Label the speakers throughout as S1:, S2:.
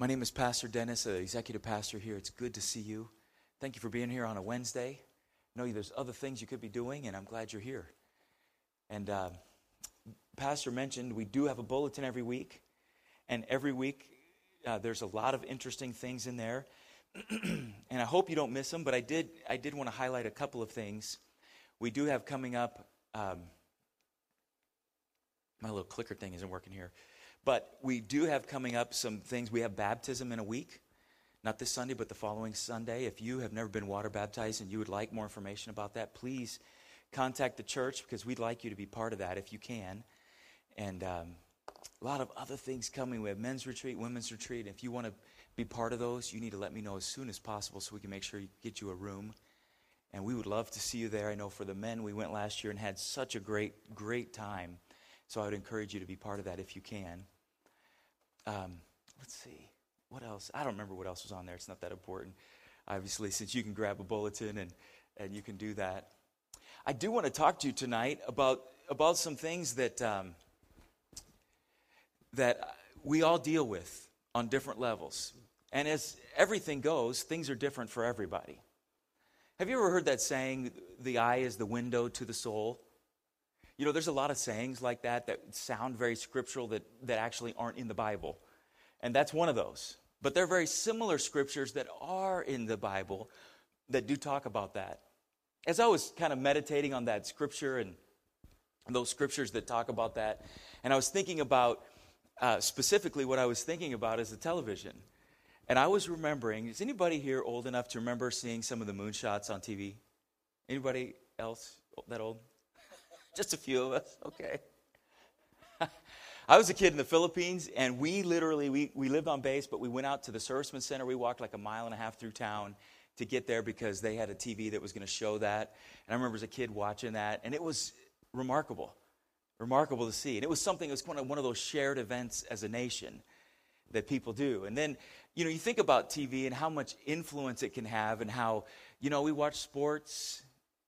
S1: My name is Pastor Dennis, uh, executive pastor here. It's good to see you. Thank you for being here on a Wednesday. I know there's other things you could be doing, and I'm glad you're here. And uh, Pastor mentioned we do have a bulletin every week, and every week uh, there's a lot of interesting things in there. and I hope you don't miss them, but I did, I did want to highlight a couple of things. We do have coming up. Um, my little clicker thing isn't working here. But we do have coming up some things. We have baptism in a week, not this Sunday, but the following Sunday. If you have never been water baptized and you would like more information about that, please contact the church because we'd like you to be part of that if you can. And um, a lot of other things coming. We have men's retreat, women's retreat. If you want to be part of those, you need to let me know as soon as possible so we can make sure you get you a room. And we would love to see you there. I know for the men, we went last year and had such a great, great time. So I would encourage you to be part of that if you can. Um, let's see. What else? I don't remember what else was on there. It's not that important. Obviously, since you can grab a bulletin and, and you can do that. I do want to talk to you tonight about, about some things that, um, that we all deal with on different levels. And as everything goes, things are different for everybody. Have you ever heard that saying, the eye is the window to the soul? You know, there's a lot of sayings like that that sound very scriptural that, that actually aren't in the Bible. And that's one of those. But there are very similar scriptures that are in the Bible that do talk about that. As I was kind of meditating on that scripture and those scriptures that talk about that, and I was thinking about uh, specifically what I was thinking about is the television. And I was remembering, is anybody here old enough to remember seeing some of the moonshots on TV? Anybody else that old? Just a few of us, okay. I was a kid in the Philippines, and we literally, we, we lived on base, but we went out to the Servicemen Center. We walked like a mile and a half through town to get there because they had a TV that was going to show that. And I remember as a kid watching that, and it was remarkable, remarkable to see. And it was something, it was one of, one of those shared events as a nation that people do. And then, you know, you think about TV and how much influence it can have, and how, you know, we watch sports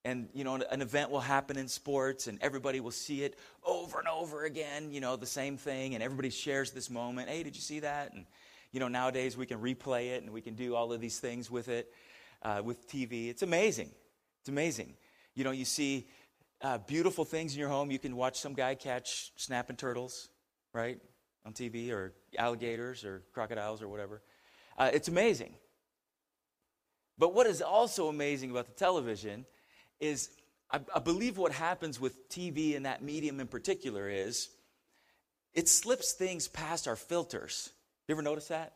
S1: and you know an event will happen in sports and everybody will see it over and over again you know the same thing and everybody shares this moment hey did you see that? And you know nowadays we can replay it and we can do all of these things with it uh, with tv it's amazing. It's amazing. You know you see uh, beautiful things in your home. You can watch some guy catch snapping turtles right on tv or alligators or crocodiles or whatever. Uh, it's amazing. But what is also amazing about the television is I, I believe what happens with TV and that medium in particular is it slips things past our filters. You ever notice that?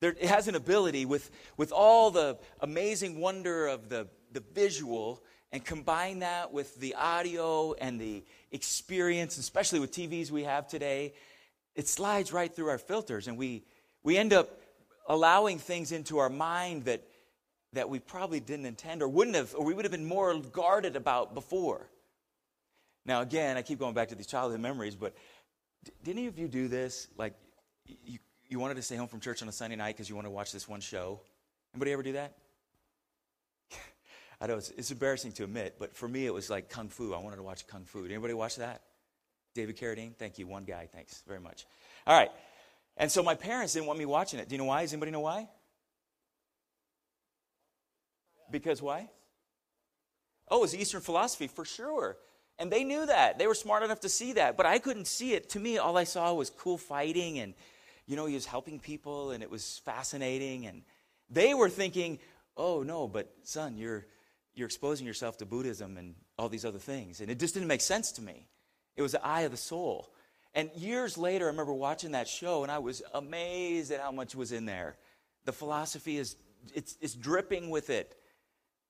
S1: There, it has an ability with, with all the amazing wonder of the, the visual and combine that with the audio and the experience, especially with TVs we have today, it slides right through our filters and we, we end up allowing things into our mind that that we probably didn't intend or wouldn't have, or we would have been more guarded about before. Now, again, I keep going back to these childhood memories, but did any of you do this? Like, you, you wanted to stay home from church on a Sunday night because you want to watch this one show? Anybody ever do that? I know it's, it's, embarrassing to admit, but for me, it was like Kung Fu. I wanted to watch Kung Fu. Did anybody watch that? David Carradine? Thank you. One guy. Thanks very much. All right. And so my parents didn't want me watching it. Do you know why? Does anybody know why? Because why? Oh, it's Eastern philosophy for sure. And they knew that. They were smart enough to see that. But I couldn't see it. To me, all I saw was cool fighting and, you know, he was helping people and it was fascinating. And they were thinking, oh, no, but son, you're, you're exposing yourself to Buddhism and all these other things. And it just didn't make sense to me. It was the eye of the soul. And years later, I remember watching that show and I was amazed at how much was in there. The philosophy is it's, it's dripping with it.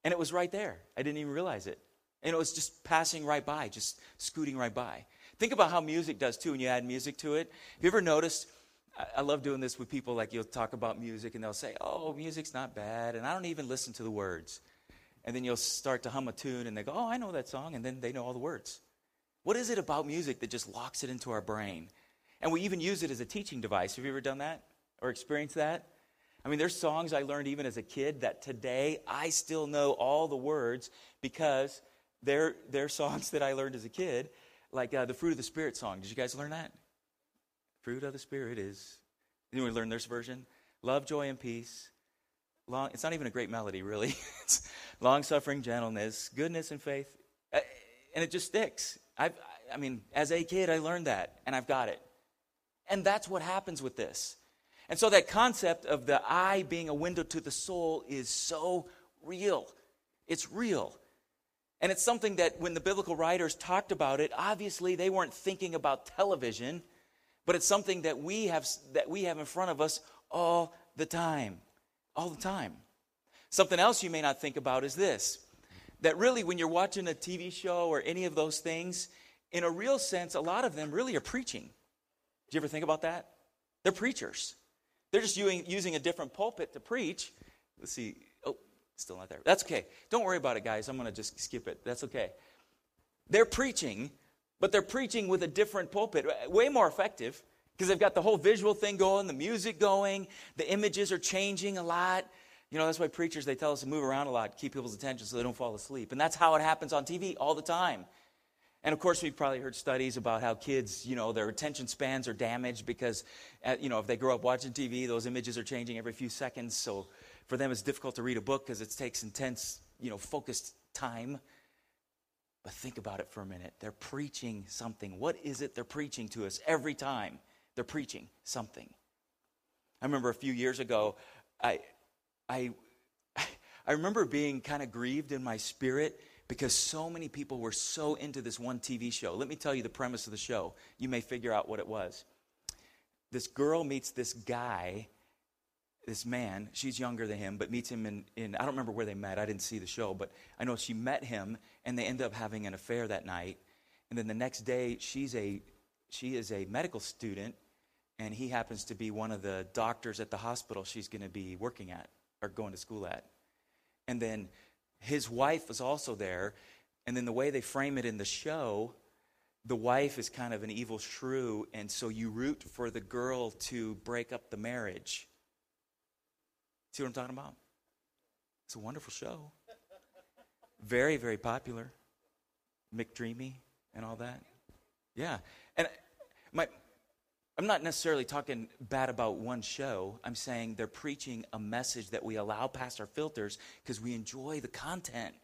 S1: And it was right there. I didn't even realize it. And it was just passing right by, just scooting right by. Think about how music does too when you add music to it. Have you ever noticed? I love doing this with people, like you'll talk about music and they'll say, Oh, music's not bad. And I don't even listen to the words. And then you'll start to hum a tune and they go, Oh, I know that song. And then they know all the words. What is it about music that just locks it into our brain? And we even use it as a teaching device. Have you ever done that or experienced that? I mean, there's songs I learned even as a kid that today I still know all the words because they're, they're songs that I learned as a kid, like uh, the Fruit of the Spirit song. Did you guys learn that? Fruit of the Spirit is to learn this version? Love, joy, and peace. Long, it's not even a great melody, really. it's long suffering, gentleness, goodness, and faith. Uh, and it just sticks. i I mean, as a kid, I learned that, and I've got it. And that's what happens with this. And so that concept of the eye being a window to the soul is so real. It's real. And it's something that when the biblical writers talked about it, obviously they weren't thinking about television, but it's something that we have that we have in front of us all the time. All the time. Something else you may not think about is this that really when you're watching a TV show or any of those things, in a real sense, a lot of them really are preaching. Do you ever think about that? They're preachers. They're just using, a different pulpit to preach. Let's see. Oh, still not there. That's okay. Don't worry about it, guys. I'm going to just skip it. That's okay. They're preaching, but they're preaching with a different pulpit. Way more effective because they've got the whole visual thing going, the music going, the images are changing a lot. You know, that's why preachers, they tell us to move around a lot, keep people's attention so they don't fall asleep. And that's how it happens on TV all the time. And of course, we've probably heard studies about how kids, you know, their attention spans are damaged because, uh, you know, if they grow up watching TV, those images are changing every few seconds. So for them, it's difficult to read a book because it takes intense, you know, focused time. But think about it for a minute. They're preaching something. What is it they're preaching to us every time? They're preaching something. I remember a few years ago, I, I, I remember being kind of grieved in my spirit because so many people were so into this one TV show. Let me tell you the premise of the show. You may figure out what it was. This girl meets this guy, this man. She's younger than him, but meets him in, in I don't remember where they met. I didn't see the show, but I know she met him and they end up having an affair that night. And then the next day, she's a, she is a medical student and he happens to be one of the doctors at the hospital she's going to be working at or going to school at. And then his wife was also there. And then the way they frame it in the show, the wife is kind of an evil shrew. And so you root for the girl to break up the marriage. See what I'm talking about? It's a wonderful show. Very, very popular. McDreamy and all that. Yeah. And my, I'm not necessarily talking bad about one show. I'm saying they're preaching a message that we allow past our filters because we enjoy the content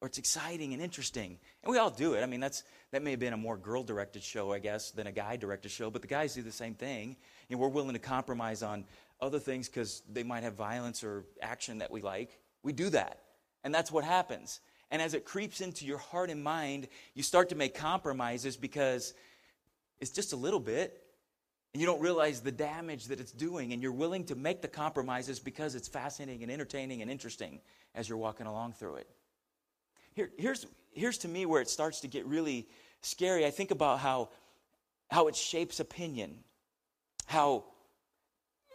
S1: or it's exciting and interesting. And we all do it. I mean, that's that may have been a more girl-directed show, I guess, than a guy-directed show, but the guys do the same thing. And we're willing to compromise on other things because they might have violence or action that we like. We do that. And that's what happens. And as it creeps into your heart and mind, you start to make compromises because it's just a little bit and you don't realize the damage that it's doing, and you're willing to make the compromises because it's fascinating and entertaining and interesting as you're walking along through it. Here, here's, here's to me where it starts to get really scary. I think about how, how it shapes opinion, how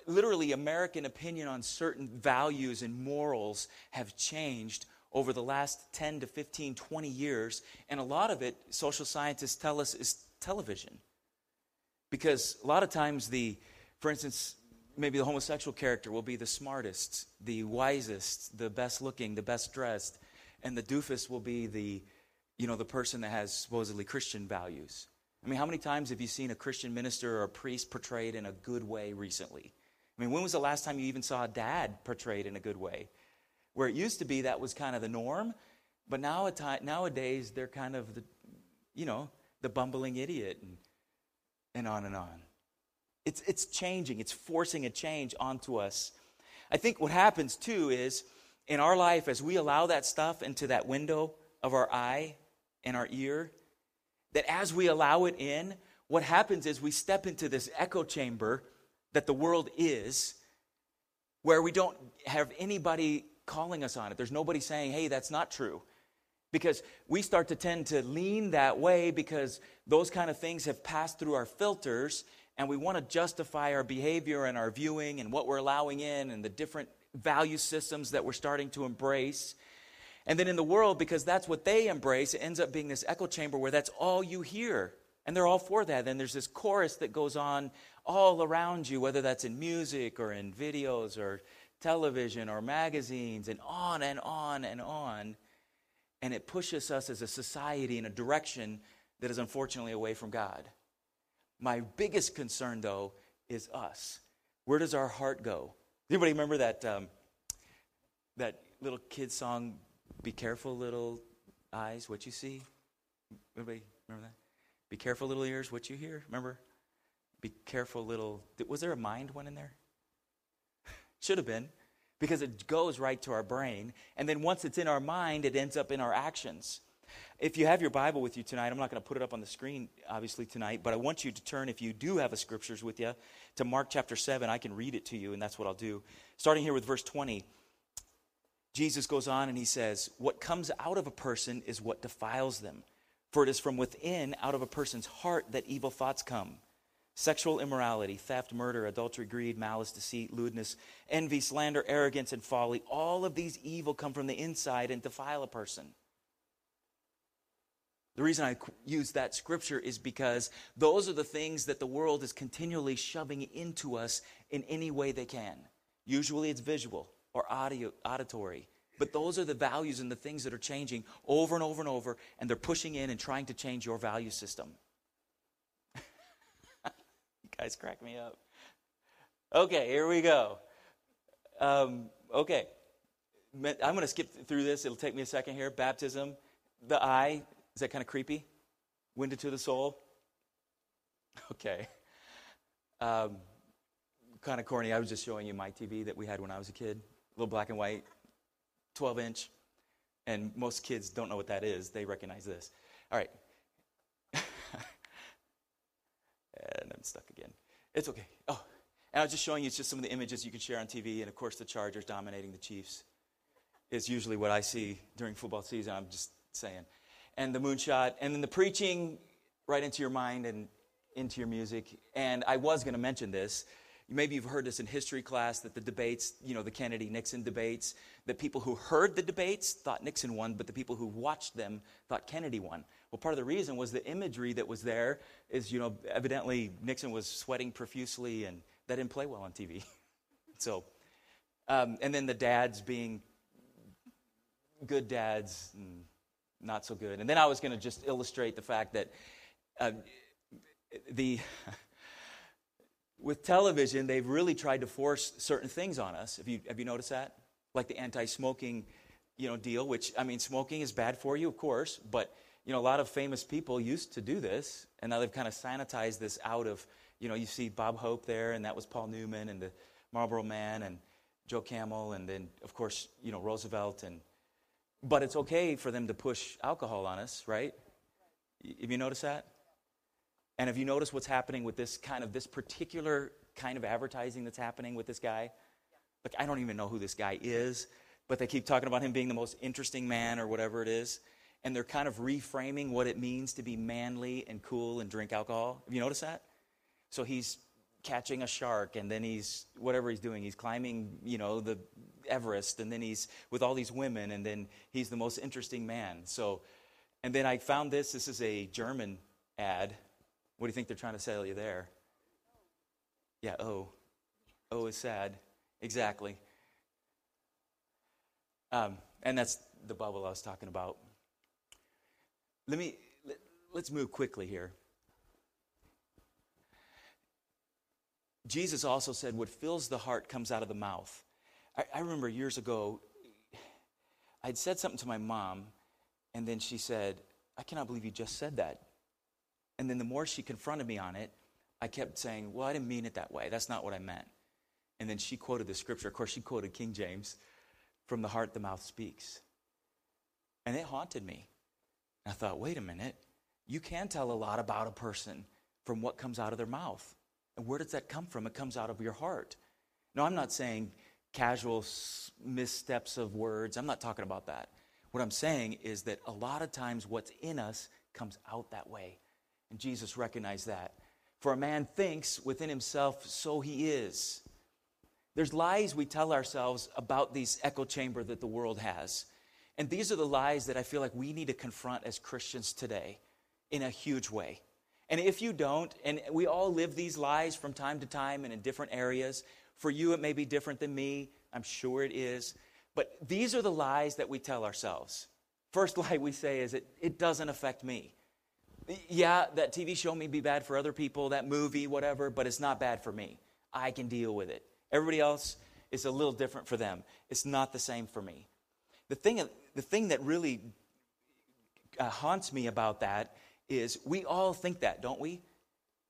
S1: literally American opinion on certain values and morals have changed over the last 10 to 15, 20 years. And a lot of it, social scientists tell us, is television. Because a lot of times, the, for instance, maybe the homosexual character will be the smartest, the wisest, the best looking, the best dressed, and the doofus will be the, you know, the person that has supposedly Christian values. I mean, how many times have you seen a Christian minister or a priest portrayed in a good way recently? I mean, when was the last time you even saw a dad portrayed in a good way? Where it used to be that was kind of the norm, but now nowadays they're kind of the, you know, the bumbling idiot and and on and on. It's, it's changing, it's forcing a change onto us. I think what happens too is in our life, as we allow that stuff into that window of our eye and our ear, that as we allow it in, what happens is we step into this echo chamber that the world is, where we don't have anybody calling us on it. There's nobody saying, hey, that's not true because we start to tend to lean that way because those kind of things have passed through our filters and we want to justify our behavior and our viewing and what we're allowing in and the different value systems that we're starting to embrace. And then in the world, because that's what they embrace, it ends up being this echo chamber where that's all you hear. And they're all for that. And there's this chorus that goes on all around you, whether that's in music or in videos or television or magazines, and on and on and on and it pushes us as a society in a direction that is unfortunately away from God. My biggest concern, though, is us. Where does our heart go? Anybody remember that, um, that little kid song, Be Careful, Little Eyes, What You See? Anybody remember that? Be careful, little ears, what you hear. Remember? Be careful, little. Was there a mind one in there? Should have been, because it goes right to our brain. And then once it's in our mind, it ends up in our actions. If you have your Bible with you tonight, I'm not going to put it up on the screen, obviously, tonight, but I want you to turn, if you do have a scriptures with you, to Mark chapter 7. I can read it to you, and that's what I'll do. Starting here with verse 20, Jesus goes on and he says, What comes out of a person is what defiles them. For it is from within, out of a person's heart, that evil thoughts come sexual immorality, theft, murder, adultery, greed, malice, deceit, lewdness, envy, slander, arrogance, and folly. All of these evil come from the inside and defile a person. The reason I use that scripture is because those are the things that the world is continually shoving into us in any way they can. Usually it's visual or audio, auditory. But those are the values and the things that are changing over and over and over, and they're pushing in and trying to change your value system. Guys crack me up. Okay, here we go. Um, okay, I'm going to skip through this. It'll take me a second here. Baptism, the eye. Is that kind of creepy? Winded to the soul? Okay. Um, kind of corny. I was just showing you my TV that we had when I was a kid, little black and white. 12 inch. And most kids don't know what that is. They recognize this. All right. and I'm stuck again. It's okay. Oh, and I was just showing you just some of the images you can share on TV. And of course, the Chargers dominating the Chiefs is usually what I see during football season. I'm just saying. And the moonshot, and then the preaching right into your mind and into your music. And I was going to mention this Maybe you've heard this in history class that the debates, you know, the Kennedy Nixon debates, that people who heard the debates thought Nixon won, but the people who watched them thought Kennedy won. Well, part of the reason was the imagery that was there is, you know, evidently Nixon was sweating profusely and that didn't play well on TV. so, um, and then the dads being good dads and not so good. And then I was going to just illustrate the fact that uh, the. with television, they've really tried to force certain things on us. Have you, have you noticed that? Like the anti smoking you know, deal, which, I mean, smoking is bad for you, of course, but, you know, a lot of famous people used to do this, and now they've kind of sanitized this out of, you know, you see Bob Hope there, and that was Paul Newman, and the Marlboro Man, and Joe Camel, and then, of course, you know, Roosevelt, and, but it's okay for them to push alcohol on us, right? Have you noticed that? And have you noticed what's happening with this kind of this particular kind of advertising that's happening with this guy? Like I don't even know who this guy is, but they keep talking about him being the most interesting man or whatever it is. And they're kind of reframing what it means to be manly and cool and drink alcohol. Have you noticed that? So he's catching a shark and then he's whatever he's doing he's climbing you know the everest and then he's with all these women and then he's the most interesting man so and then i found this this is a german ad what do you think they're trying to sell you there? Yeah, oh. Oh is sad. Exactly. Um, and that's the bubble I was talking about. Let me, let, let's move quickly here. Jesus also said, What fills the heart comes out of the mouth. I, I remember years ago, I'd said something to my mom, and then she said, I cannot believe you just said that. And then the more she confronted me on it, I kept saying, Well, I didn't mean it that way. That's not what I meant. And then she quoted the scripture. Of course, she quoted King James from the heart, the mouth speaks. And it haunted me. I thought, wait a minute. You can tell a lot about a person from what comes out of their mouth. And where does that come from? It comes out of your heart. No, I'm not saying casual missteps of words. I'm not talking about that. What I'm saying is that a lot of times what's in us comes out that way. And Jesus recognized that. For a man thinks within himself, so he is. There's lies we tell ourselves about this echo chamber that the world has. And these are the lies that I feel like we need to confront as Christians today in a huge way. And if you don't, and we all live these lies from time to time and in different areas, for you it may be different than me, I'm sure it is. But these are the lies that we tell ourselves. First lie we say is it, it doesn't affect me. Yeah, that TV show may be bad for other people, that movie, whatever, but it's not bad for me. I can deal with it. Everybody else is a little different for them. It's not the same for me. The thing, the thing that really uh, haunts me about that is we all think that, don't we?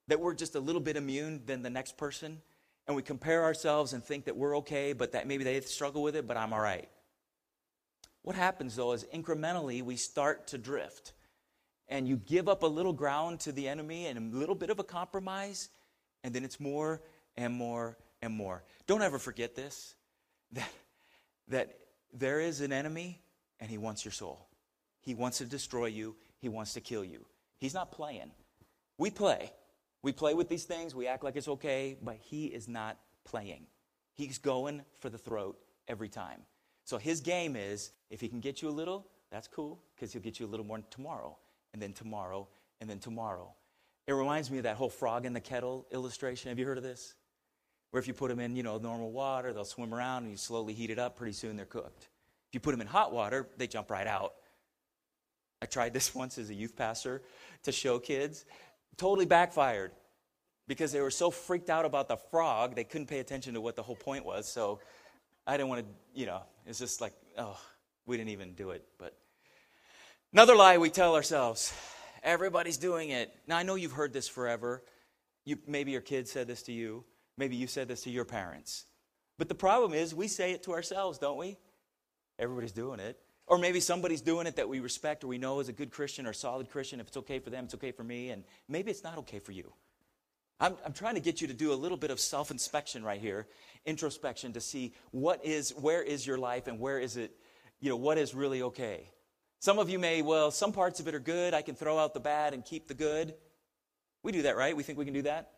S1: That we're just a little bit immune than the next person. And we compare ourselves and think that we're okay, but that maybe they struggle with it, but I'm all right. What happens though is incrementally we start to drift. And you give up a little ground to the enemy and a little bit of a compromise, and then it's more and more and more. Don't ever forget this that, that there is an enemy and he wants your soul. He wants to destroy you, he wants to kill you. He's not playing. We play. We play with these things, we act like it's okay, but he is not playing. He's going for the throat every time. So his game is if he can get you a little, that's cool, because he'll get you a little more tomorrow, and then tomorrow, and then tomorrow. It reminds me of that whole frog in the kettle illustration. Have you heard of this? Where if you put them in, you know, normal water, they'll swim around and you slowly heat it up, pretty soon they're cooked. If you put them in hot water, they jump right out. I tried this once as a youth pastor to show kids. Totally backfired because they were so freaked out about the frog, they couldn't pay attention to what the whole point was. So I didn't want to, you know, it's just like, oh, we didn't even do it. But another lie we tell ourselves everybody's doing it. Now, I know you've heard this forever. You, maybe your kids said this to you. Maybe you said this to your parents. But the problem is, we say it to ourselves, don't we? Everybody's doing it. Or maybe somebody's doing it that we respect or we know is a good Christian or solid Christian. If it's okay for them, it's okay for me. And maybe it's not okay for you. I'm, I'm trying to get you to do a little bit of self inspection right here, introspection to see what is, where is your life and where is it, you know, what is really okay. Some of you may, well, some parts of it are good. I can throw out the bad and keep the good. We do that, right? We think we can do that?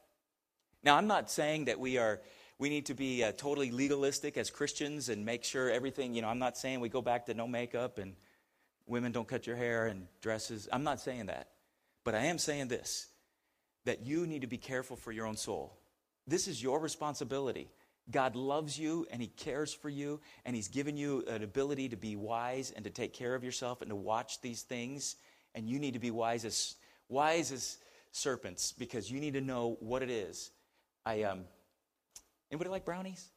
S1: Now, I'm not saying that we are we need to be uh, totally legalistic as Christians and make sure everything, you know, I'm not saying we go back to no makeup and women don't cut your hair and dresses. I'm not saying that. But I am saying this that you need to be careful for your own soul. This is your responsibility. God loves you and He cares for you, and He's given you an ability to be wise and to take care of yourself and to watch these things. And you need to be wise as wise as serpents because you need to know what it is. I um, anybody like brownies?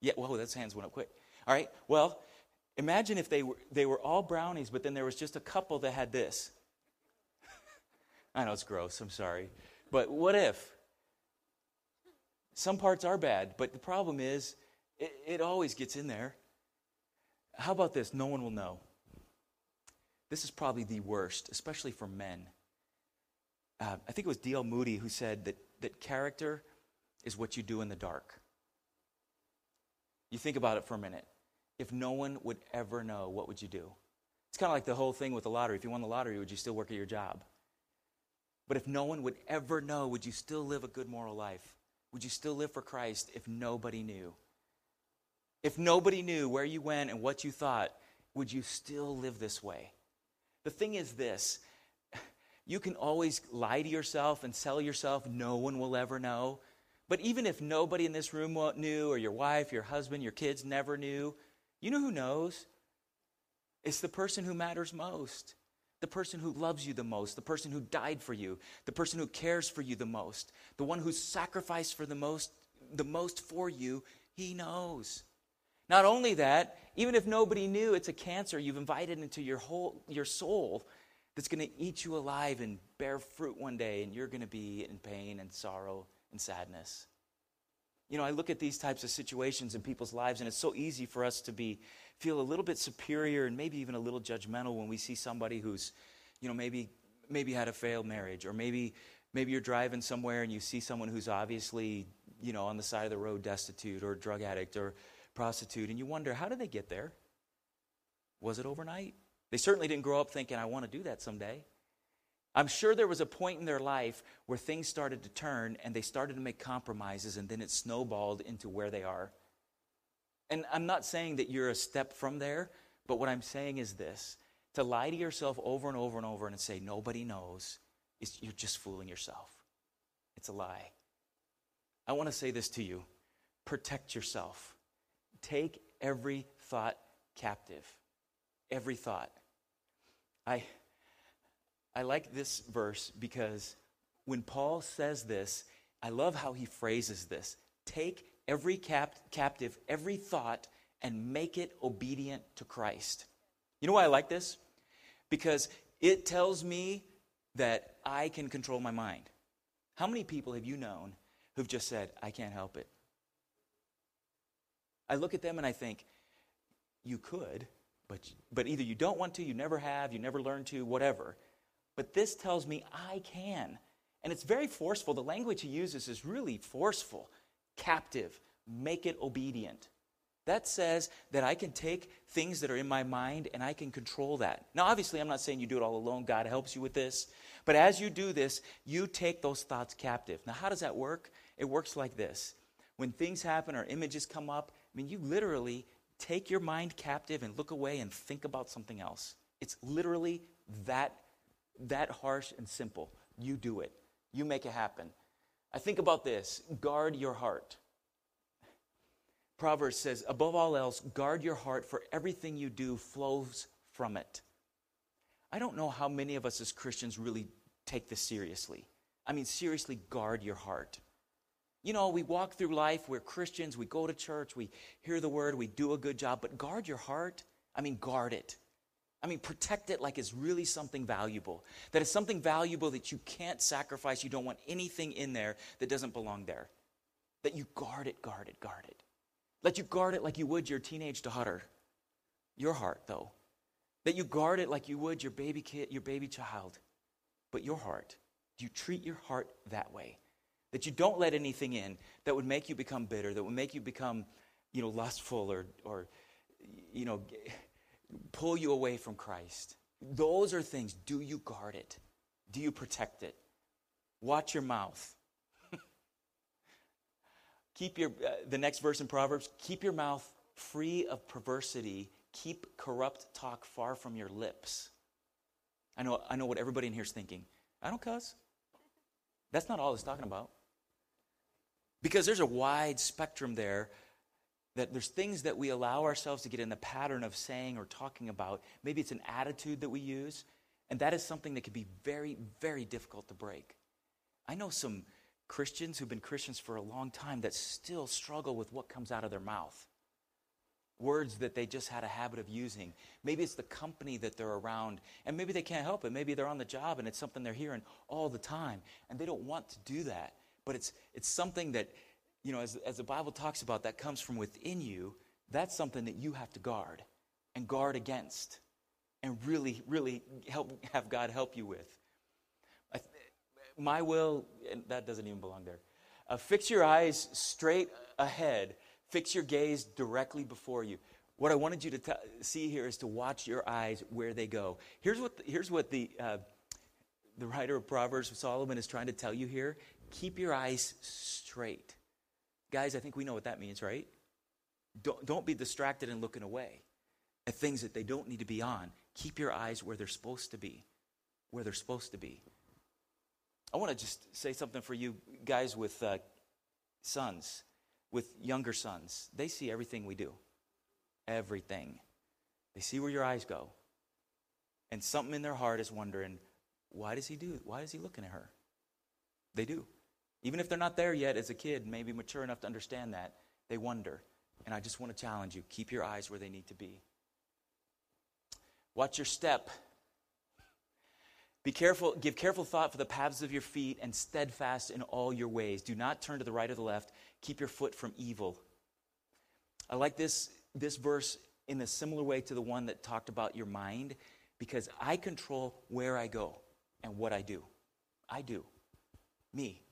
S1: Yeah. Whoa, those hands went up quick. All right. Well, imagine if they were they were all brownies, but then there was just a couple that had this. I know it's gross, I'm sorry. But what if? Some parts are bad, but the problem is it, it always gets in there. How about this? No one will know. This is probably the worst, especially for men. Uh, I think it was D.L. Moody who said that, that character is what you do in the dark. You think about it for a minute. If no one would ever know, what would you do? It's kind of like the whole thing with the lottery. If you won the lottery, would you still work at your job? But if no one would ever know, would you still live a good moral life? Would you still live for Christ if nobody knew? If nobody knew where you went and what you thought, would you still live this way? The thing is this you can always lie to yourself and sell yourself, no one will ever know. But even if nobody in this room knew, or your wife, your husband, your kids never knew, you know who knows? It's the person who matters most the person who loves you the most, the person who died for you, the person who cares for you the most, the one who sacrificed for the most, the most for you, he knows. Not only that, even if nobody knew it's a cancer you've invited into your whole your soul that's going to eat you alive and bear fruit one day and you're going to be in pain and sorrow and sadness. You know, I look at these types of situations in people's lives and it's so easy for us to be feel a little bit superior and maybe even a little judgmental when we see somebody who's, you know, maybe maybe had a failed marriage or maybe maybe you're driving somewhere and you see someone who's obviously, you know, on the side of the road destitute or drug addict or prostitute and you wonder how did they get there? Was it overnight? They certainly didn't grow up thinking I want to do that someday. I'm sure there was a point in their life where things started to turn and they started to make compromises and then it snowballed into where they are. And I'm not saying that you're a step from there, but what I'm saying is this to lie to yourself over and over and over and say, nobody knows, is you're just fooling yourself. It's a lie. I want to say this to you protect yourself. Take every thought captive. Every thought. I, I like this verse because when Paul says this, I love how he phrases this take every cap- captive, every thought, and make it obedient to Christ. You know why I like this? Because it tells me that I can control my mind. How many people have you known who've just said, I can't help it? I look at them and I think, you could, but, but either you don't want to, you never have, you never learn to, whatever. But this tells me I can. And it's very forceful. The language he uses is really forceful. Captive, make it obedient. That says that I can take things that are in my mind and I can control that. Now, obviously, I'm not saying you do it all alone. God helps you with this. But as you do this, you take those thoughts captive. Now, how does that work? It works like this. When things happen or images come up, I mean, you literally take your mind captive and look away and think about something else. It's literally that, that harsh and simple. You do it, you make it happen. I think about this guard your heart. Proverbs says, above all else, guard your heart, for everything you do flows from it. I don't know how many of us as Christians really take this seriously. I mean, seriously, guard your heart. You know, we walk through life, we're Christians, we go to church, we hear the word, we do a good job, but guard your heart. I mean, guard it. I mean, protect it like it's really something valuable. That it's something valuable that you can't sacrifice. You don't want anything in there that doesn't belong there. That you guard it, guard it, guard it. Let you guard it like you would your teenage daughter. Your heart, though. That you guard it like you would your baby kid, your baby child. But your heart. Do you treat your heart that way? That you don't let anything in that would make you become bitter, that would make you become, you know, lustful or, or you know, pull you away from Christ. Those are things. Do you guard it? Do you protect it? Watch your mouth. keep your, uh, the next verse in Proverbs, keep your mouth free of perversity. Keep corrupt talk far from your lips. I know, I know what everybody in here is thinking. I don't cuss. That's not all it's talking about. Because there's a wide spectrum there that there's things that we allow ourselves to get in the pattern of saying or talking about. Maybe it's an attitude that we use, and that is something that can be very, very difficult to break. I know some Christians who've been Christians for a long time that still struggle with what comes out of their mouth. Words that they just had a habit of using. Maybe it's the company that they're around, and maybe they can't help it. Maybe they're on the job and it's something they're hearing all the time, and they don't want to do that. But it's, it's something that, you know, as, as the Bible talks about, that comes from within you. That's something that you have to guard and guard against and really, really help, have God help you with my will, and that doesn't even belong there. Uh, fix your eyes straight ahead. Fix your gaze directly before you. What I wanted you to t- see here is to watch your eyes where they go. Here's what the, here's what the uh, the writer of Proverbs, Solomon, is trying to tell you here. Keep your eyes straight, guys. I think we know what that means, right? Don't don't be distracted and looking away at things that they don't need to be on. Keep your eyes where they're supposed to be, where they're supposed to be. I want to just say something for you guys with uh, sons, with younger sons. They see everything we do, everything. They see where your eyes go. And something in their heart is wondering, why does he do? Why is he looking at her? They do. Even if they're not there yet as a kid, maybe mature enough to understand that, they wonder. And I just want to challenge you keep your eyes where they need to be. Watch your step. Be careful, give careful thought for the paths of your feet and steadfast in all your ways. Do not turn to the right or the left. Keep your foot from evil. I like this, this verse in a similar way to the one that talked about your mind because I control where I go and what I do. I do. Me.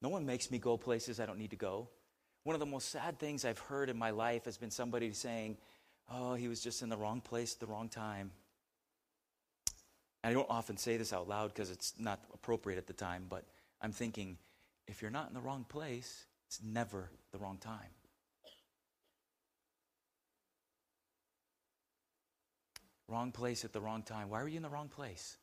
S1: No one makes me go places I don't need to go. One of the most sad things I've heard in my life has been somebody saying, Oh, he was just in the wrong place at the wrong time. I don't often say this out loud because it's not appropriate at the time, but I'm thinking if you're not in the wrong place, it's never the wrong time. Wrong place at the wrong time. Why were you in the wrong place?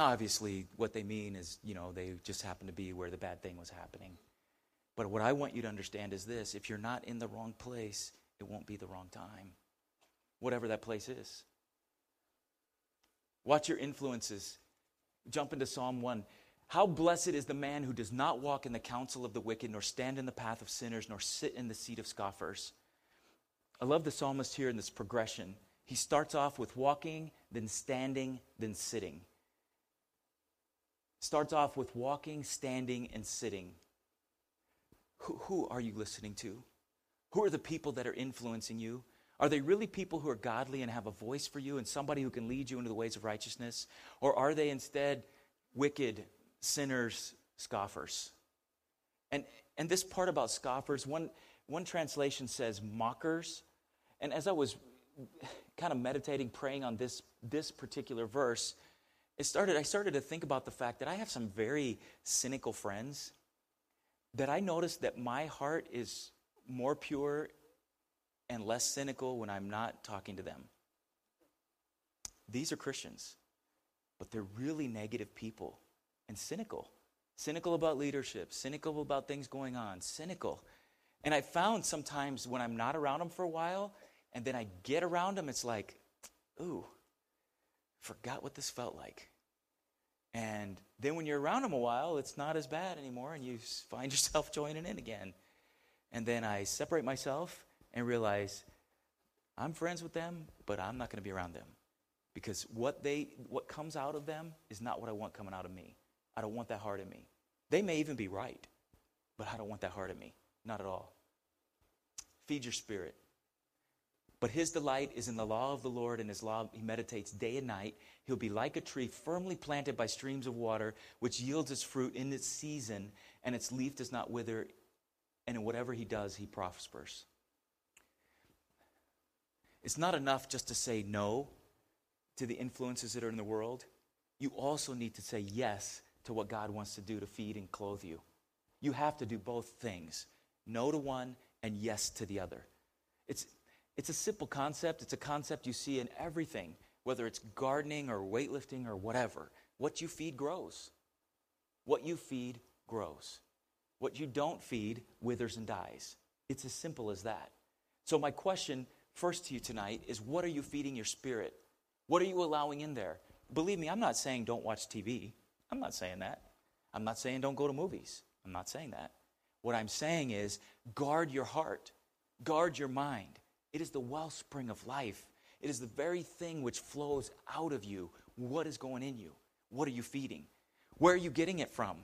S1: Now, obviously, what they mean is, you know, they just happened to be where the bad thing was happening. But what I want you to understand is this if you're not in the wrong place, it won't be the wrong time, whatever that place is. Watch your influences. Jump into Psalm 1. How blessed is the man who does not walk in the counsel of the wicked, nor stand in the path of sinners, nor sit in the seat of scoffers. I love the psalmist here in this progression. He starts off with walking, then standing, then sitting. Starts off with walking, standing, and sitting. Who, who are you listening to? Who are the people that are influencing you? Are they really people who are godly and have a voice for you and somebody who can lead you into the ways of righteousness? Or are they instead wicked, sinners, scoffers? And, and this part about scoffers, one, one translation says mockers. And as I was kind of meditating, praying on this, this particular verse, it started, I started to think about the fact that I have some very cynical friends that I noticed that my heart is more pure and less cynical when I'm not talking to them. These are Christians, but they're really negative people and cynical. Cynical about leadership, cynical about things going on, cynical. And I found sometimes when I'm not around them for a while, and then I get around them, it's like, ooh, forgot what this felt like. And then when you're around them a while, it's not as bad anymore, and you find yourself joining in again. And then I separate myself and realize I'm friends with them, but I'm not going to be around them because what they what comes out of them is not what I want coming out of me. I don't want that heart in me. They may even be right, but I don't want that heart in me. Not at all. Feed your spirit. But his delight is in the law of the Lord, and his law he meditates day and night. He'll be like a tree firmly planted by streams of water, which yields its fruit in its season, and its leaf does not wither, and in whatever he does, he prospers. It's not enough just to say no to the influences that are in the world. You also need to say yes to what God wants to do to feed and clothe you. You have to do both things no to one and yes to the other. It's, it's a simple concept. It's a concept you see in everything, whether it's gardening or weightlifting or whatever. What you feed grows. What you feed grows. What you don't feed withers and dies. It's as simple as that. So, my question first to you tonight is what are you feeding your spirit? What are you allowing in there? Believe me, I'm not saying don't watch TV. I'm not saying that. I'm not saying don't go to movies. I'm not saying that. What I'm saying is guard your heart, guard your mind. It is the wellspring of life. It is the very thing which flows out of you. What is going in you? What are you feeding? Where are you getting it from?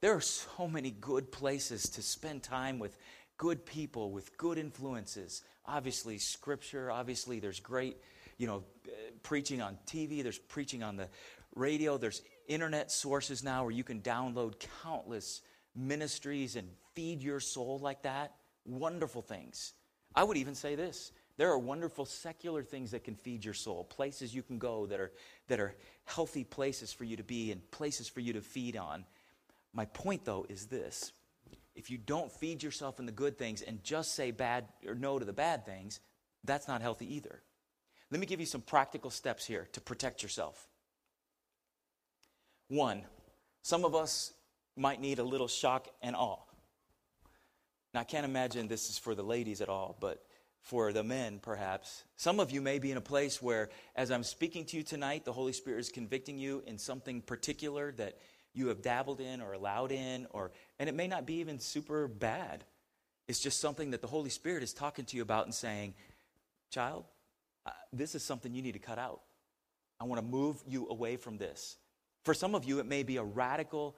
S1: There are so many good places to spend time with good people, with good influences. Obviously, scripture, obviously, there's great, you know, uh, preaching on TV, there's preaching on the radio, there's internet sources now where you can download countless ministries and feed your soul like that. Wonderful things. I would even say this there are wonderful secular things that can feed your soul, places you can go that are, that are healthy places for you to be and places for you to feed on. My point, though, is this if you don't feed yourself in the good things and just say bad or no to the bad things, that's not healthy either. Let me give you some practical steps here to protect yourself. One, some of us might need a little shock and awe. Now, I can't imagine this is for the ladies at all, but for the men, perhaps. Some of you may be in a place where, as I'm speaking to you tonight, the Holy Spirit is convicting you in something particular that you have dabbled in or allowed in, or, and it may not be even super bad. It's just something that the Holy Spirit is talking to you about and saying, Child, this is something you need to cut out. I want to move you away from this. For some of you, it may be a radical,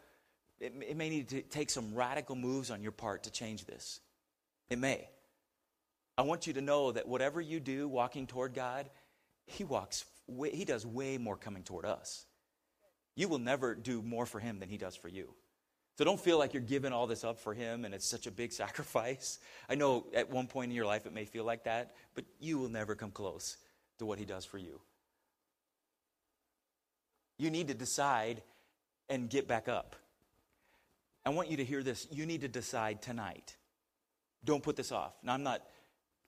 S1: it, it may need to take some radical moves on your part to change this. It may. I want you to know that whatever you do walking toward God, He walks, way, He does way more coming toward us. You will never do more for Him than He does for you. So don't feel like you're giving all this up for Him and it's such a big sacrifice. I know at one point in your life it may feel like that, but you will never come close to what He does for you. You need to decide and get back up. I want you to hear this. You need to decide tonight. Don't put this off. Now, I'm not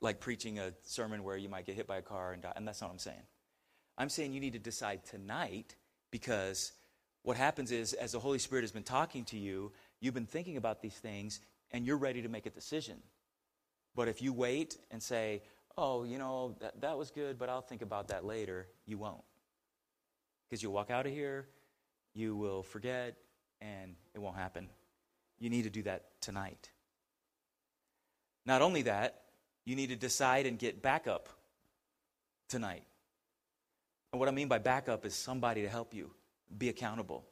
S1: like preaching a sermon where you might get hit by a car and die, and that's not what I'm saying. I'm saying you need to decide tonight because what happens is, as the Holy Spirit has been talking to you, you've been thinking about these things and you're ready to make a decision. But if you wait and say, oh, you know, that, that was good, but I'll think about that later, you won't. Because you'll walk out of here, you will forget, and it won't happen. You need to do that tonight. Not only that, you need to decide and get backup tonight. And what I mean by backup is somebody to help you be accountable,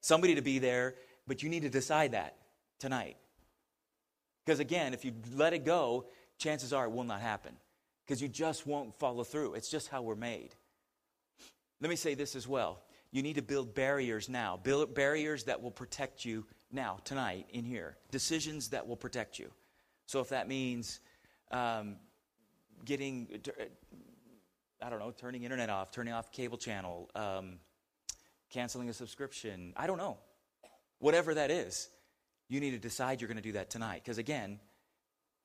S1: somebody to be there, but you need to decide that tonight. Because again, if you let it go, chances are it will not happen because you just won't follow through. It's just how we're made. Let me say this as well. You need to build barriers now, build barriers that will protect you now, tonight, in here. Decisions that will protect you. So if that means um, getting, I don't know, turning internet off, turning off cable channel, um, canceling a subscription, I don't know. Whatever that is, you need to decide you're going to do that tonight. Because again,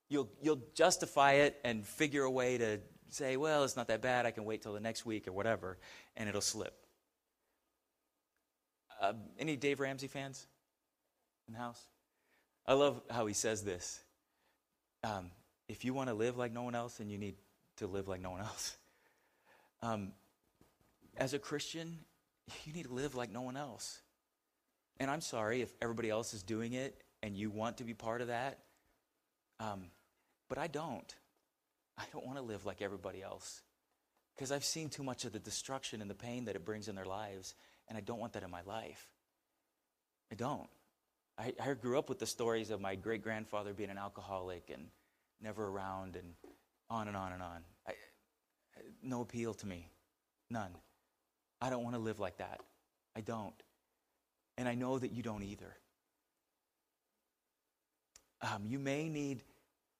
S1: you'll, you'll justify it and figure a way to say, well, it's not that bad. I can wait till the next week or whatever, and it'll slip. Uh, any Dave Ramsey fans in the house? I love how he says this. Um, if you want to live like no one else, then you need to live like no one else. Um, as a Christian, you need to live like no one else. And I'm sorry if everybody else is doing it and you want to be part of that. Um, but I don't. I don't want to live like everybody else because I've seen too much of the destruction and the pain that it brings in their lives, and I don't want that in my life. I don't. I, I grew up with the stories of my great grandfather being an alcoholic and never around, and on and on and on. I, no appeal to me. None. I don't want to live like that. I don't. And I know that you don't either. Um, you may need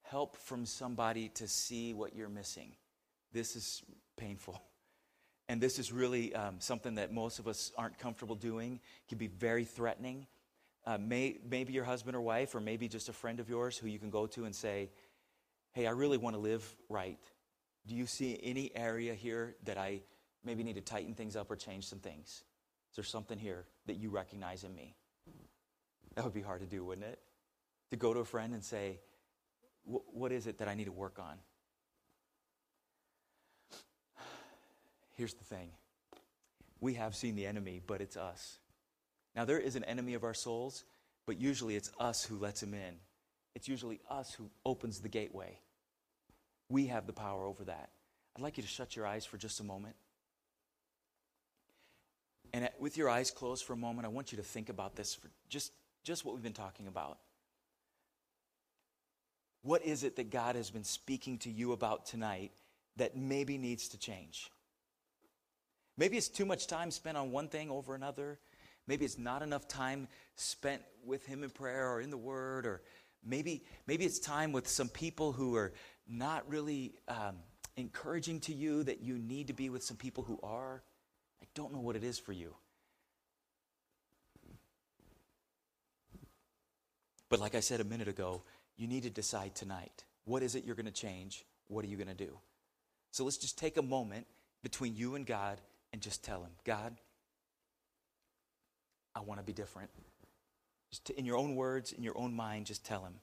S1: help from somebody to see what you're missing. This is painful. And this is really um, something that most of us aren't comfortable doing. It can be very threatening. Uh, may, maybe your husband or wife, or maybe just a friend of yours who you can go to and say, Hey, I really want to live right. Do you see any area here that I maybe need to tighten things up or change some things? Is there something here that you recognize in me? That would be hard to do, wouldn't it? To go to a friend and say, what is it that I need to work on? Here's the thing we have seen the enemy, but it's us. Now, there is an enemy of our souls, but usually it's us who lets him in. It's usually us who opens the gateway. We have the power over that. I'd like you to shut your eyes for just a moment. And with your eyes closed for a moment, I want you to think about this for just, just what we've been talking about. What is it that God has been speaking to you about tonight that maybe needs to change? Maybe it's too much time spent on one thing over another. Maybe it's not enough time spent with Him in prayer or in the Word, or maybe, maybe it's time with some people who are not really um, encouraging to you that you need to be with some people who are. I don't know what it is for you. But like I said a minute ago, you need to decide tonight what is it you're going to change? What are you going to do? So let's just take a moment between you and God and just tell Him, God, I want to be different. Just to, in your own words, in your own mind, just tell Him,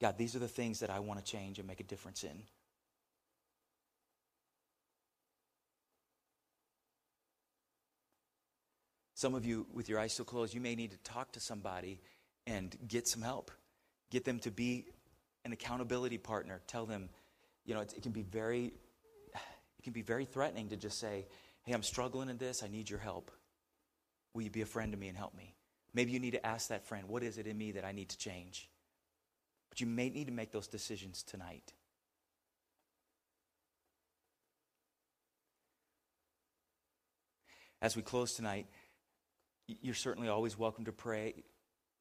S1: God, these are the things that I want to change and make a difference in. Some of you, with your eyes still closed, you may need to talk to somebody and get some help. Get them to be an accountability partner. Tell them, you know, it, it can be very, it can be very threatening to just say, "Hey, I'm struggling in this. I need your help. Will you be a friend to me and help me?" Maybe you need to ask that friend, "What is it in me that I need to change?" But you may need to make those decisions tonight. As we close tonight, you're certainly always welcome to pray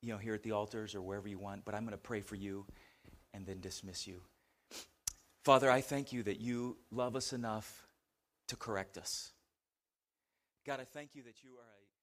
S1: you know, here at the altars or wherever you want, but I'm going to pray for you and then dismiss you. Father, I thank you that you love us enough to correct us. God, I thank you that you are a